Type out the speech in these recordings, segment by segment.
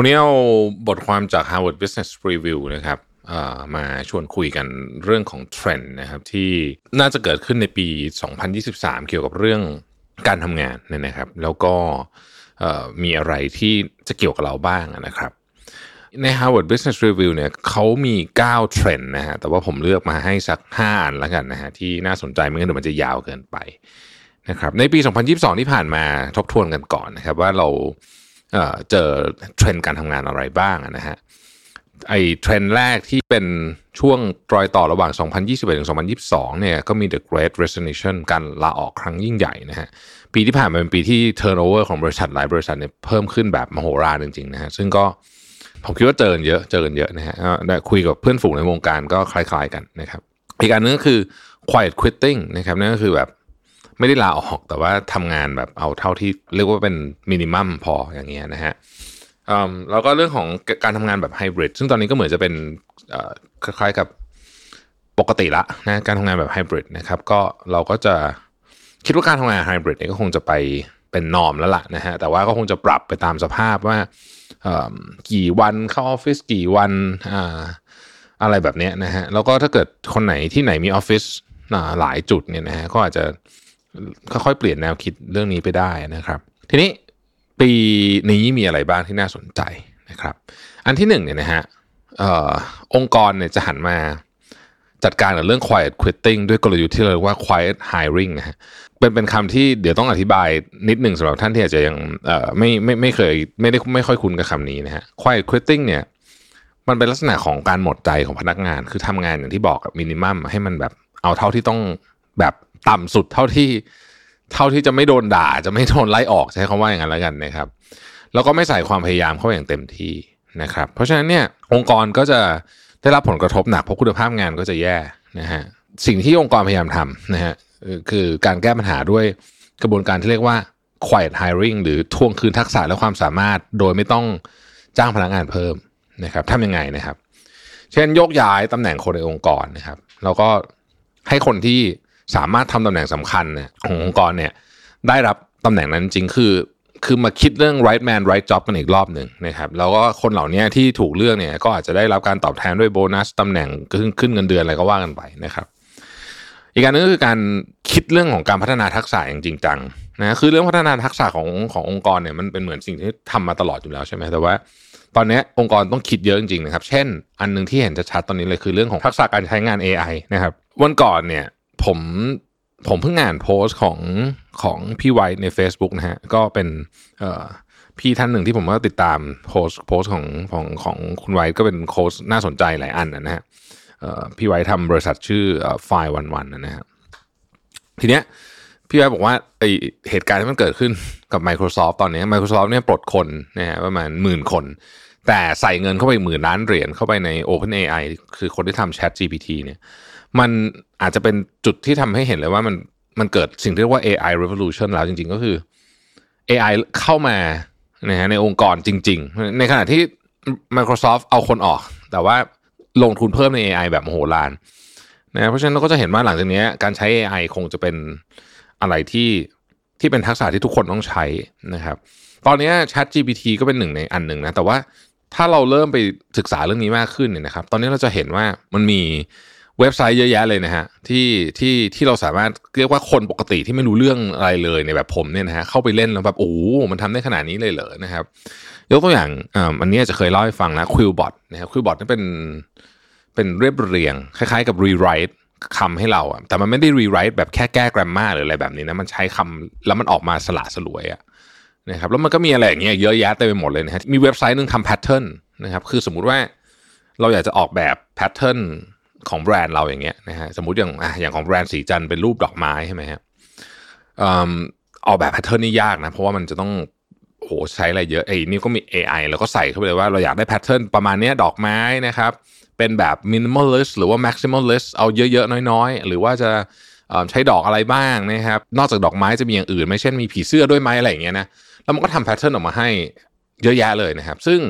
วันนี้เอาบทความจาก Harvard Business Review นะครับมาชวนคุยกันเรื่องของเทรนด์นะครับที่น่าจะเกิดขึ้นในปี 2023 เกี่ยวกับเรื่องการทำงานเนี่ยนะครับ แล้วก็มีอะไรที่จะเกี่ยวกับเราบ้างนะครับ ใน Harvard Business Review เนี่ยเขามี 9 เทรนด์นะฮะแต่ว่าผมเลือกมาให้สัก 5 อันแล้วกันนะฮะที่น่าสนใจไม่งั้นเดี๋ยวมันจะยาวเกินไปนะครับในปี 2022 ที่ผ่านมาทบทวนกันก่อนนะครับว่าเรา เอ่อเจอเทรนด์การทำงานอะไรบ้างนะฮะไอ้เทรนด์แรกที่เป็นช่วงรอยต่อระหว่าง 2021ถึง2022 เนี่ยก็มี The Great Resignation การลาออกครั้งยิ่งใหญ่นะฮะปีที่ผ่านมาเป็นปีที่ turnover ของบริษัทหลายบริษัทเนี่ยเพิ่มขึ้นแบบมโหฬารจริงๆนะฮะซึ่งก็ผมคิดว่าเจอนเยอะเจอนเยอะนะฮะได้คุยกับเพื่อนฝูงในวงการก็คล้ายๆกันนะครับอีกอันนึงก็คือ quiet quitting นะครับนั่นก็คือแบบ ไม่ได้ลาออกแต่ว่าทำงานแบบเอาเท่าที่เรียกว่าเป็นมินิมัมพออย่างเงี้ยนะฮะแล้วก็เรื่องของการทำงานแบบไฮบริดซึ่งตอนนี้ก็เหมือนจะเป็นคล้ายๆกับปกติละนะการทำงานแบบไฮบริดนะครับก็เราก็จะคิดว่าการทำงานไฮบริดเนี่ยก็คงจะไปเป็นนอมแล้วล่ะนะฮะแต่ว่าก็คงจะปรับไปตามสภาพว่ากี่วันเข้าออฟฟิศกี่วันอะไรแบบเนี้ยนะฮะแล้วก็ถ้าเกิดคนไหนที่ไหนมีออฟฟิศหลายจุดเนี่ยนะฮะก็อาจจะ ค่อยๆเปลี่ยนแนวคิดเรื่องนี้ไปได้นะครับ ทีนี้ปีนี้มีอะไรบ้างที่น่าสนใจนะครับ อันที่หนึ่งเนี่ยนะฮะอองค์กรเนี่ยจะหันมาจัดการกับเรื่อง quiet quitting ด้วยกลยุทธ์ที่เรียกว่า quiet hiring นะฮะเป็นเป็นคำที่เดี๋ยวต้องอธิบายนิดหนึ่งสำหรับท่านที่อาจจะยังไม่ไม่ไม่เคยไม่ได้ไม่ค่อยคุ้นกับคำนี้นะฮะ quiet quitting เนี่ยมันเป็นลักษณะของการหมดใจของพนักงาน คือทำงานอย่างที่บอกมินิมัมให้มันแบบเอาเท่าที่ต้องแบบ ต่ำสุดเท่าที่เท่าที่จะไม่โดนด่า จะไม่โดนไล่ออกใช้คำว่าอย่างนั้นแล้วกันนะครับ แล้วก็ไม่ใส่ความพยายามเข้าอย่างเต็มที่นะครับ เพราะฉะนั้นเนี่ยองค์กรก็จะได้รับผลกระทบหนักเพราะคุณภาพงานก็จะแย่นะฮะสิ่งที่องค์กรพยายามทำนะฮะคือการแก้ปัญหาด้วยกระบวนการที่เรียกว่า quiet hiring หรือทวงคืนทักษะและความสามารถ โดยไม่ต้องจ้างพนักงานเพิ่มนะครับทำยังไงนะครับ เช่นยกย้ายตำแหน่งคนในองค์กรนะครับ แล้วก็ให้คนที่ สามารถทำตำแหน่งสำคัญขององค์กรเนี่ยได้รับตำแหน่งนั้นจริงคือ คือมาคิดเรื่อง right man right job กันอีกรอบหนึ่งนะครับแล้วก็คนเหล่านี้ที่ถูกเลือกเนี่ยก็อาจจะได้รับการตอบแทนด้วยโบนัสตำแหน่งขึ้นขึ้นเงินเดือนอะไรก็ว่ากันไปนะครับ อีกการนึงก็คือการคิดเรื่องของการพัฒนาทักษะอย่างจริงจังนะคือเรื่องพัฒนาทักษะของขององค์กรเนี่ยมันเป็นเหมือนสิ่งที่ทำมาตลอดอยู่แล้วใช่ไหมแต่ว่าตอนนี้องค์กรต้องคิดเยอะจริงๆนะครับ เช่น อันหนึ่งที่เห็นจะชัดตอนนี้เลยคือเรื่องของทักษะการใช้งาน AI นะครับ วันก่อนเนี่ย ผมผมเพิ่งอ่านโพสต์ของของพี่ไวท์ใน Facebook นะฮะ ก็เป็นพี่ท่านหนึ่งที่ผมก็ติดตามโพสต์โพสต์ของของของคุณไวท์ก็เป็นโค้ชน่าสนใจหลายอันนะฮะพี่ไวท์ทำบริษัทชื่อไฟวันวันนะฮะทีเนี้ยพี่ไวท์บอกว่าไอเหตุการณ์ที่มันเกิดขึ้นกับ Microsoft ตอนนี้ Microsoft เนี่ยปลดคนนะฮะประมาณหมื่นคน แต่ใส่เงินเข้าไปหมื่นล้านเหรียญเข้าไปใน OpenAI คือคนที่ทำ Chat GPT เนี่ย มันอาจจะเป็นจุดที่ทำให้เห็นเลยว่ามันมันเกิดสิ่งที่เรียกว่า AI revolution แล้วจริง ๆ ก็คือ AI เข้ามานะฮะในองค์กรจริง ๆ ในขณะที่ Microsoft เอาคนออก แต่ว่าลงทุนเพิ่มใน AI แบบโหฬารนะเพราะฉะนั้นเราก็จะเห็นว่าหลังจากนี้การใช้ AI คงจะเป็นอะไรที่ที่เป็นทักษะที่ทุกคนต้องใช้นะครับ ตอนนี้ Chat GPT ก็เป็นหนึ่งในอันหนึ่งนะ แต่ว่าถ้าเราเริ่มไปศึกษาเรื่องนี้มากขึ้นเนี่ยนะครับ ตอนนี้เราจะเห็นว่ามันมี เว็บไซต์เยอะแยะเลยนะฮะที่ที่ที่เราสามารถเรียกว่าคนปกติที่ไม่รู้เรื่องอะไรเลยในแบบผมเนี่ยนะฮะเข้าไปเล่นแล้วแบบโอ้มันทำได้ขนาดนี้เลยเหรอนะครับ ยกตัวอย่างอันนี้จะเคยเล่าให้ฟังนะ QuillBot นะครับ QuillBot นี่เป็นเป็นเรียบเรียง คล้ายๆกับ rewrite คำให้เราอะแต่มันไม่ได้ rewrite แบบแค่แก้ grammar หรืออะไรแบบนี้นะมันใช้คำแล้วมันออกมาสละสลวยอะนะครับแล้วมันก็มีอะไรอย่างเงี้ยเยอะแยะเต็มไปหมดเลยนะฮะมีเว็บไซต์หนึ่งทำ pattern นะครับคือสมมุติว่าเราอยากจะออกแบบ pattern ของแบรนด์เราอย่างเงี้ยนะฮะสมมุติอย่างอะอย่างของแบรนด์ศรีจันทร์เป็นรูปดอกไม้ใช่ไหมฮะออกแบบ pattern นี่ยากนะ เพราะว่ามันจะต้องโหใช้อะไรเยอะไอ้นี่ก็มี AI แล้วก็ใส่เข้าไปเลยว่าเราอยากได้ pattern ประมาณนี้ดอกไม้นะครับ เป็นแบบ minimalist หรือว่า maximalist เอาเยอะๆ น้อยๆ หรือว่าจะใช้ดอกอะไรบ้างนะครับ นอกจากดอกไม้จะมีอย่างอื่นไหมเช่นมีผีเสื้อด้วยไหมอะไรอย่างเงี้ยนะแล้วมันก็ทำ pattern ออกมาให้เยอะแยะเลยนะครับ ซึ่ง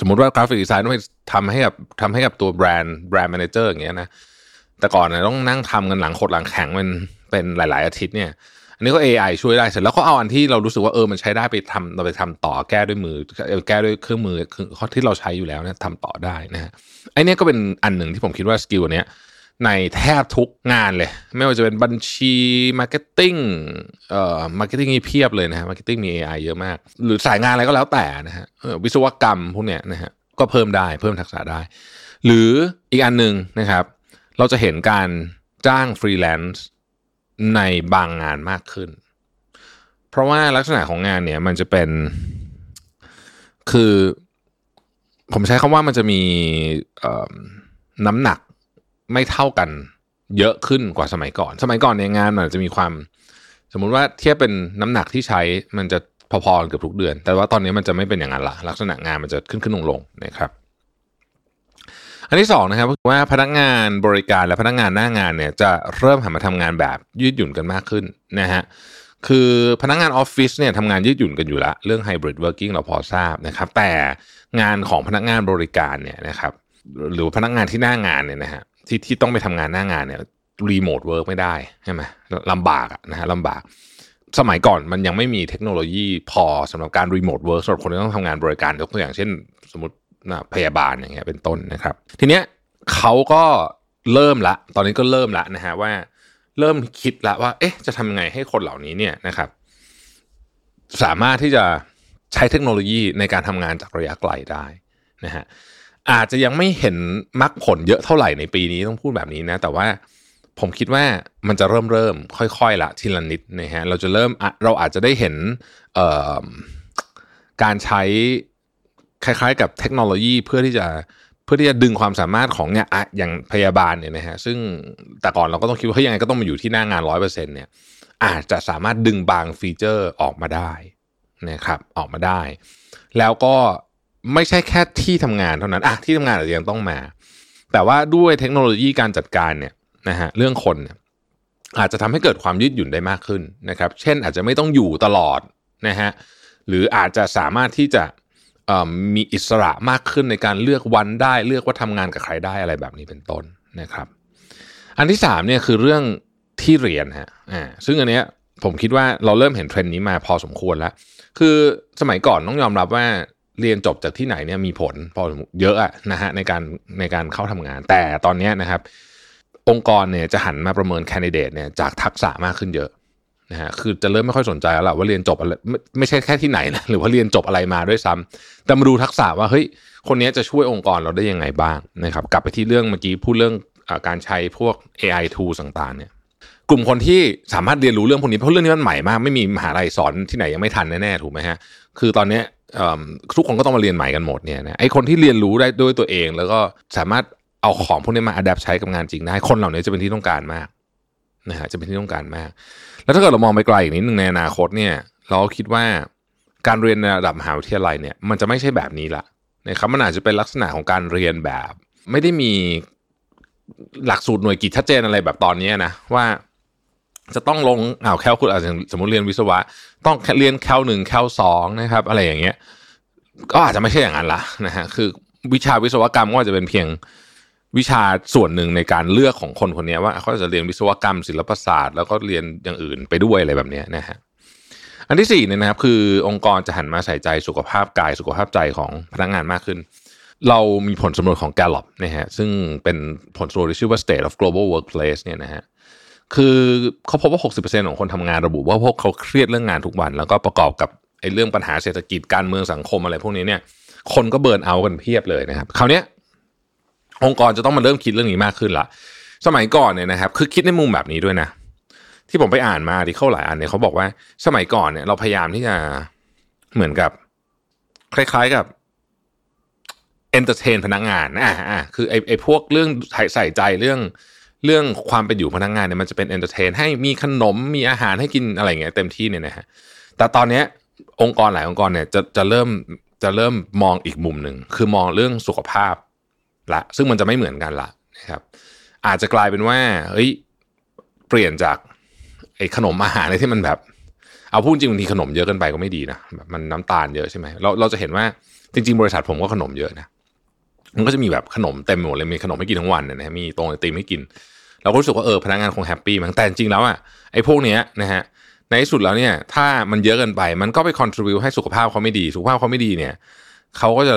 สมมุติว่า graphic design ต้องไปทำให้กับทำให้กับตัวแบรนด์ brand manager อย่างเงี้ยนะแต่ก่อนเนี่ยต้องนั่งทำกันหลังขดหลังแข็งเป็นเป็นหลาย ๆ อาทิตย์เนี่ย อันนี้ก็ AI ช่วยได้เสร็จแล้วก็เอาอันที่เรารู้สึกว่าเออมันใช้ได้ไปทำเราไปทำต่อแก้ด้วยมือ แก้ด้วยเครื่องมือคือที่เราใช้อยู่แล้วเนี่ยทำต่อได้นะฮะไอเนี้ยก็เป็นอันหนึ่งที่ผมคิดว่า skill เนี้ย ในแทบทุกงานเลย ไม่ว่าจะเป็นบัญชี marketing เอ่อ marketing มีเพียบเลยนะฮะ marketing มี AI เยอะมาก หรือสายงานอะไรก็แล้วแต่นะฮะวิศวกรรมพวกเนี้ยนะฮะก็เพิ่มได้เพิ่มทักษะได้ หรืออีกอันหนึ่งนะครับ เราจะเห็นการจ้างฟรีแลนซ์ในบางงานมากขึ้น เพราะว่าลักษณะของงานเนี่ยมันจะเป็นคือ ผมใช้คำว่ามันจะมีน้ำหนัก ไม่เท่ากันเยอะขึ้นกว่าสมัยก่อน สมัยก่อนในงานมันอาจจะมีความ สมมุติว่าเทียบเป็นน้ำหนักที่ใช้มันจะพอๆกันเกือบทุกเดือน แต่ว่าตอนนี้มันจะไม่เป็นอย่างนั้นละลักษณะงานมันจะขึ้นขึ้นลงลงนะครับ อันที่สองนะครับว่าพนักงานบริการและพนักงานหน้างานเนี่ยจะเริ่มหันมาทำงานแบบยืดหยุ่นกันมากขึ้นนะฮะคือพนักงานออฟฟิศเนี่ยทำงานยืดหยุ่นกันอยู่ละเรื่อง hybrid working เราพอทราบนะครับ แต่งานของพนักงานบริการเนี่ยนะครับหรือพนักงานที่หน้างานเนี่ยนะฮะ ที่ที่ต้องไปทำงานหน้างานเนี่ย remote work ไม่ได้ใช่ไหมลำบากนะฮะลำบาก สมัยก่อนมันยังไม่มีเทคโนโลยีพอสำหรับการ remote work สำหรับคนที่ต้องทำงานบริการยกตัวอย่างเช่น สมมติพยาบาลอย่างเงี้ยเป็นต้นนะครับ ทีเนี้ยเขาก็เริ่มละ ตอนนี้ก็เริ่มละนะฮะว่า เริ่มคิดละว่า เอ๊ะ จะทำยังไงให้คนเหล่านี้เนี่ยนะครับ สามารถที่จะใช้เทคโนโลยีในการทำงานจากระยะไกลได้นะฮะ อาจจะยังไม่เห็นมรรคผลเยอะเท่าไหร่ในปีนี้ต้องพูดแบบนี้นะ แต่ว่าผมคิดว่ามันจะเริ่มเริ่มค่อยๆละทีละนิดนะฮะเราจะเริ่มเราอาจจะได้เห็นการใช้คล้ายๆ กับเทคโนโลยีเพื่อที่จะเพื่อที่จะดึงความสามารถของเนี่ยอย่างพยาบาลเนี่ยนะฮะซึ่งแต่ก่อนเราก็ต้องคิดว่าเฮ้ยยังไงก็ต้องมาอยู่ที่หน้างานร้อยเปอร์เซ็นเนี่ยอาจจะสามารถดึงบางฟีเจอร์ออกมาได้นะครับออกมาได้ แล้วก็ ไม่ใช่แค่ที่ทำงานเท่านั้นอะที่ทำงานอาจจะยังต้องมา แต่ว่าด้วยเทคโนโลยีการจัดการเนี่ยนะฮะเรื่องคนเนี่ยอาจจะทำให้เกิดความยืดหยุ่นได้มากขึ้นนะครับ เช่นอาจจะไม่ต้องอยู่ตลอดนะฮะหรืออาจจะสามารถที่จะมีอิสระมากขึ้นในการเลือกวันได้เลือกว่าทำงานกับใครได้อะไรแบบนี้เป็นต้นนะครับ อันที่สามเนี่ยคือเรื่องที่เรียนฮะอ่าซึ่งอันเนี้ยผมคิดว่าเราเริ่มเห็นเทรนด์นี้มาพอสมควรแล้ว คือสมัยก่อนต้องยอมรับว่า เรียนจบจากที่ไหนเนี่ยมีผลพอเยอะอะนะฮะในการในการเข้าทำงาน แต่ตอนนี้นะครับ องค์กรเนี่ยจะหันมาประเมินแคนดิเดตเนี่ยจากทักษะมากขึ้นเยอะนะฮะคือจะเริ่มไม่ค่อยสนใจแล้วล่ะว่าเรียนจบอะไรไม่ไม่ใช่แค่ที่ไหนนะหรือว่าเรียนจบอะไรมาด้วยซ้ำแต่มาดูทักษะว่าเฮ้ยคนนี้จะช่วยองค์กรเราได้ยังไงบ้างนะครับกลับไปที่เรื่องเมื่อกี้พูดเรื่องอการใช้พวก AI tools ต่างๆเนี่ยกลุ่มคนที่สามารถเรียนรู้เรื่องพวกนี้เพราะเรื่องนี้มันใหม่มาก ไม่มีมหาลัยสอนที่ไหนยังไม่ทันแน่ๆถูกไหมฮะคือตอนนี้ ทุกคนก็ต้องมาเรียนใหม่กันหมดเนี่ยนะไอคนที่เรียนรู้ได้ด้วยตัวเอง แล้วก็สามารถเอาของพวกนี้มาอัดแอปใช้กับงานจริงได้ คนเหล่านี้จะเป็นที่ต้องการมากนะฮะจะเป็นที่ต้องการมาก แล้วถ้าเกิดเรามองไปไกลอีกนิดหนึ่งในอนาคตเนี่ย เราคิดว่าการเรียนในระดับมหาวิทยาลัยเนี่ย มันจะไม่ใช่แบบนี้ละนะครับมันอาจจะเป็นลักษณะของการเรียนแบบ ไม่ได้มีหลักสูตรหน่วยกิจชัดเจนอะไรแบบตอนนี้นะว่า จะต้องลงอ้าวแคลคุณอาจจะสมมติเรียนวิศวะ ต้องเรียนแคลหนึ่งแคลสองนะครับ อะไรอย่างเงี้ย ก็อาจจะไม่ใช่อย่างนั้นละนะฮะคือวิชาวิศวกรรมก็อาจจะเป็นเพียงวิชาส่วนหนึ่งในการเลือกของคนคนนี้ว่าเขาจะเรียนวิศวกรรม ศิลปศาสตร์ แล้วก็เรียนอย่างอื่นไปด้วยอะไรแบบนี้นะฮะอันที่สี่เนี่ยนะครับคือองค์กรจะหันมาใส่ใจสุขภาพกายสุขภาพใจของพนักงานมากขึ้น เรามีผลสำรวจของ Gallup นะฮะซึ่งเป็นผลสำรวจที่ชื่อว่า State of Global Workplace เนี่ยนะฮะ คือเขาพบว่า 60%ของคนทำงานระบุว่าพวกเขาเครียดเรื่องงานทุกวัน แล้วก็ประกอบกับไอ้เรื่องปัญหาเศรษฐกิจการเมืองสังคมอะไรพวกนี้เนี่ย คนก็เบิร์นเอากันเพียบเลยนะครับคราวนี้องค์กรจะต้องมาเริ่มคิดเรื่องนี้มากขึ้นละสมัยก่อนเนี่ยนะครับ คือคิดในมุมแบบนี้ด้วยนะ ที่ผมไปอ่านมาที่เข้าหลายอันเนี่ยเขาบอกว่าสมัยก่อนเนี่ย เราพยายามที่จะเหมือนกับ คล้ายๆกับ entertain พนักงานอ่าอ่าคือไอ้ไอ้พวกเรื่องใส่ใจเรื่อง เรื่องความเป็นอยู่พนักงานเนี่ยมันจะเป็น entertain ให้มีขนมมีอาหารให้กินอะไรเงี้ยเต็มที่เนี่ยนะฮะแต่ตอนเนี้ยองค์กรหลายองค์กรเนี่ยจะจะเริ่มจะเริ่มมองอีกมุมหนึ่งคือมองเรื่องสุขภาพละซึ่งมันจะไม่เหมือนกันละนะครับ อาจจะกลายเป็นว่าเฮ้ยเปลี่ยนจากไอ้ขนมอาหารที่มันแบบ เอาพูดจริงบางทีขนมเยอะเกินไปก็ไม่ดีนะแบบมันน้ำตาลเยอะใช่ไหมเราเราจะเห็นว่าจริง ๆ บริษัทผมก็ขนมเยอะนะมันก็จะมีแบบขนมเต็มหมดเลยมีขนมไม่กินทั้งวันนะมีตรงไอติมไม่กิน เราก็รู้สึกว่าเออพนักงานคงแฮปปี้มั้งแต่จริงแล้วอะไอ้พวกเนี้ยนะฮะในที่สุดแล้วเนี่ยถ้ามันเยอะเกินไปมันก็ไปคอนทริบิวให้สุขภาพเขาไม่ดี สุขภาพเขาไม่ดีเนี่ยเขาก็จะ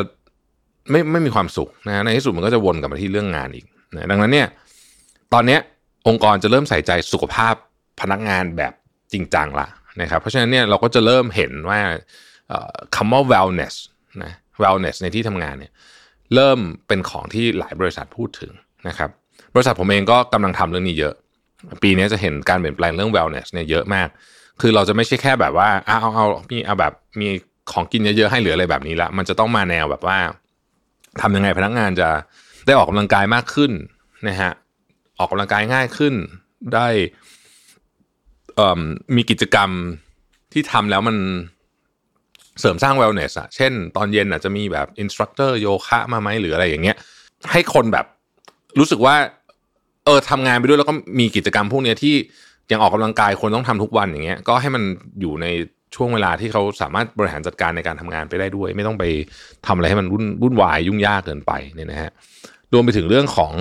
ไม่ไม่มีความสุขนะในที่สุดมันก็จะวนกลับมาที่เรื่องงานอีกนะดังนั้นเนี่ยตอนเนี้ยองค์กรจะเริ่มใส่ใจสุขภาพพนักงานแบบจริงจังละนะครับเพราะฉะนั้นเนี่ยเราก็จะเริ่มเห็นว่าคำว่า wellness นะ wellness ในที่ทำงานเนี่ยเริ่มเป็นของที่หลายบริษัทพูดถึงนะครับ บริษัทผมเองก็กำลังทำเรื่องนี้เยอะ ปีนี้จะเห็นการเปลี่ยนแปลงเรื่อง wellness เนี่ยเยอะมาก คือเราจะไม่ใช่แค่แบบว่าเอาเอาเอามีเอาแบบมีของกินเยอะๆให้เหลืออะไรแบบนี้ละมันจะต้องมาแนวแบบว่าทำยังไงพนักงานจะได้ออกกำลังกายมากขึ้นนะฮะออกกำลังกายง่ายขึ้นได้มีกิจกรรมที่ทำแล้วมันเสริมสร้าง wellness อะเช่น ตอนเย็นอาจจะมีแบบ instructor โยคะมาไหมหรืออะไรอย่างเงี้ย ให้คนแบบ รู้สึกว่า เออทำงานไปด้วยแล้วก็มีกิจกรรมพวกนี้ที่ยังออกกำลังกายคนต้องทำทุกวันอย่างเงี้ย ก็ให้มันอยู่ในช่วงเวลาที่เขาสามารถบริหารจัดการในการทำงานไปได้ด้วย ไม่ต้องไปทำอะไรให้มันวุ่นวุ่นวายยุ่งยากเกินไปเนี่ยนะฮะรวมไปถึงเรื่องของ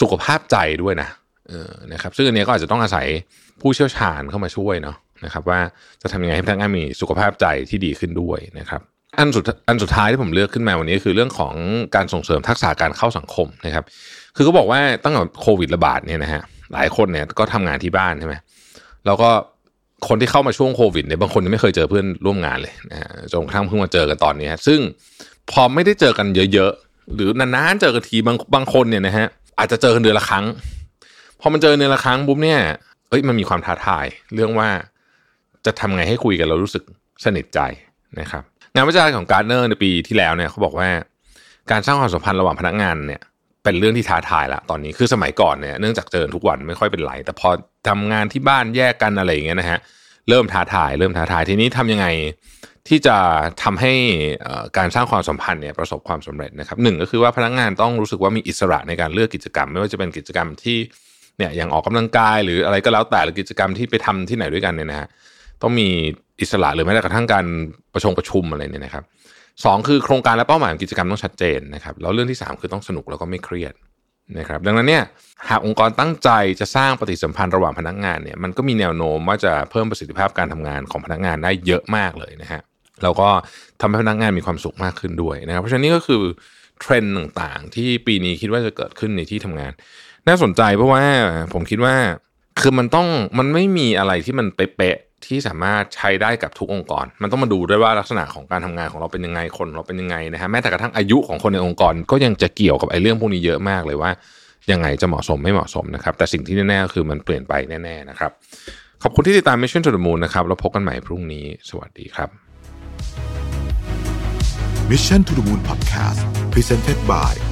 สุขภาพใจด้วยนะเออนะครับซึ่งอันนี้ก็อาจจะต้องอาศัยผู้เชี่ยวชาญเข้ามาช่วยเนาะนะครับว่าจะทำยังไงให้พนักงานมีสุขภาพใจที่ดีขึ้นด้วยนะครับอันสุดอันสุดท้ายที่ผมเลือกขึ้นมาวันนี้คือเรื่องของการส่งเสริมทักษะการเข้าสังคมนะครับ คือเขาบอกว่าตั้งแต่โควิดระบาดเนี่ยนะฮะหลายคนเนี่ยก็ทำงานที่บ้านใช่ไหมแล้วก็คนที่เข้ามาช่วงโควิดเนี่ยบางคนยังไม่เคยเจอเพื่อนร่วมงานเลยนะฮะจนกระทั่งเพิ่งมาเจอกันตอนนี้ซึ่งพอไม่ได้เจอกันเยอะๆหรือนานๆเจอกันทีบางบางคนเนี่ยนะฮะอาจจะเจอกันเดือนละครั้ง พอมันเจอเดือนละครั้งปุ๊บเนี่ยเอ้ยมันมีความท้าทาย เรื่องว่าจะทำไงให้คุยกันเรารู้สึกสนิทใจนะครับ งานวิจัยของการ์เนอร์ในปีที่แล้วเนี่ยเขาบอกว่าการสร้างความสัมพันธ์ระหว่างพนักงานเนี่ย เป็นเรื่องที่ท้าทายละตอนนี้คือสมัยก่อนเนี่ยเนื่องจากเจอทุกวันไม่ค่อยเป็นไร แต่พอทำงานที่บ้านแยกกันอะไรอย่างเงี้ยนะฮะเริ่มท้าทาย เริ่มท้าทายทีนี้ทำยังไงที่จะทำให้การสร้างความสัมพันธ์เนี่ยประสบความสำเร็จนะครับหนึ่งก็คือว่าพนักงานต้องรู้สึกว่ามีอิสระในการเลือกกิจกรรม ไม่ว่าจะเป็นกิจกรรมที่เนี่ยอย่างออกกำลังกาย หรืออะไรก็แล้วแต่หรือกิจกรรมที่ไปทำที่ไหนด้วยกันเนี่ยนะฮะต้องมีอิสระหรือแม้แต่กระทั่งการประชงประชุมอะไรเนี่ยนะครับ สองคือโครงการและเป้าหมายของกิจกรรมต้องชัดเจนนะครับแล้วเรื่องที่ 3 คือต้องสนุกแล้วก็ไม่เครียดนะครับดังนั้นเนี่ยหากองค์กรตั้งใจจะสร้างปฏิสัมพันธ์ระหว่างพนักงานเนี่ยมันก็มีแนวโน้มว่าจะเพิ่มประสิทธิภาพการทำงานของพนักงานได้เยอะมากเลยนะฮะแล้วก็ทำให้พนักงานมีความสุขมากขึ้นด้วยนะครับเพราะฉะนั้นนี่ก็คือเทรนด์ต่างๆ ที่ปีนี้คิดว่าจะเกิดขึ้นในที่ทำงาน น่าสนใจเพราะว่าผมคิดว่าคือมันต้องมันไม่มีอะไรที่มันเป๊ะ ที่สามารถใช้ได้กับทุกองค์กร มันต้องมาดูด้วยว่าลักษณะของการทำงานของเราเป็นยังไงคนเราเป็นยังไงนะฮะแม้แต่กระทั่งอายุของคนในองค์กรก็ยังจะเกี่ยวกับไอ้เรื่องพวกนี้เยอะมากเลยว่ายังไงจะเหมาะสมไม่เหมาะสมนะครับ แต่สิ่งที่แน่ๆคือมันเปลี่ยนไปแน่ๆนะครับ ขอบคุณที่ติดตาม Mission to the Moon นะครับแล้วพบกันใหม่พรุ่งนี้ สวัสดีครับ Mission to the Moon Podcast Presented by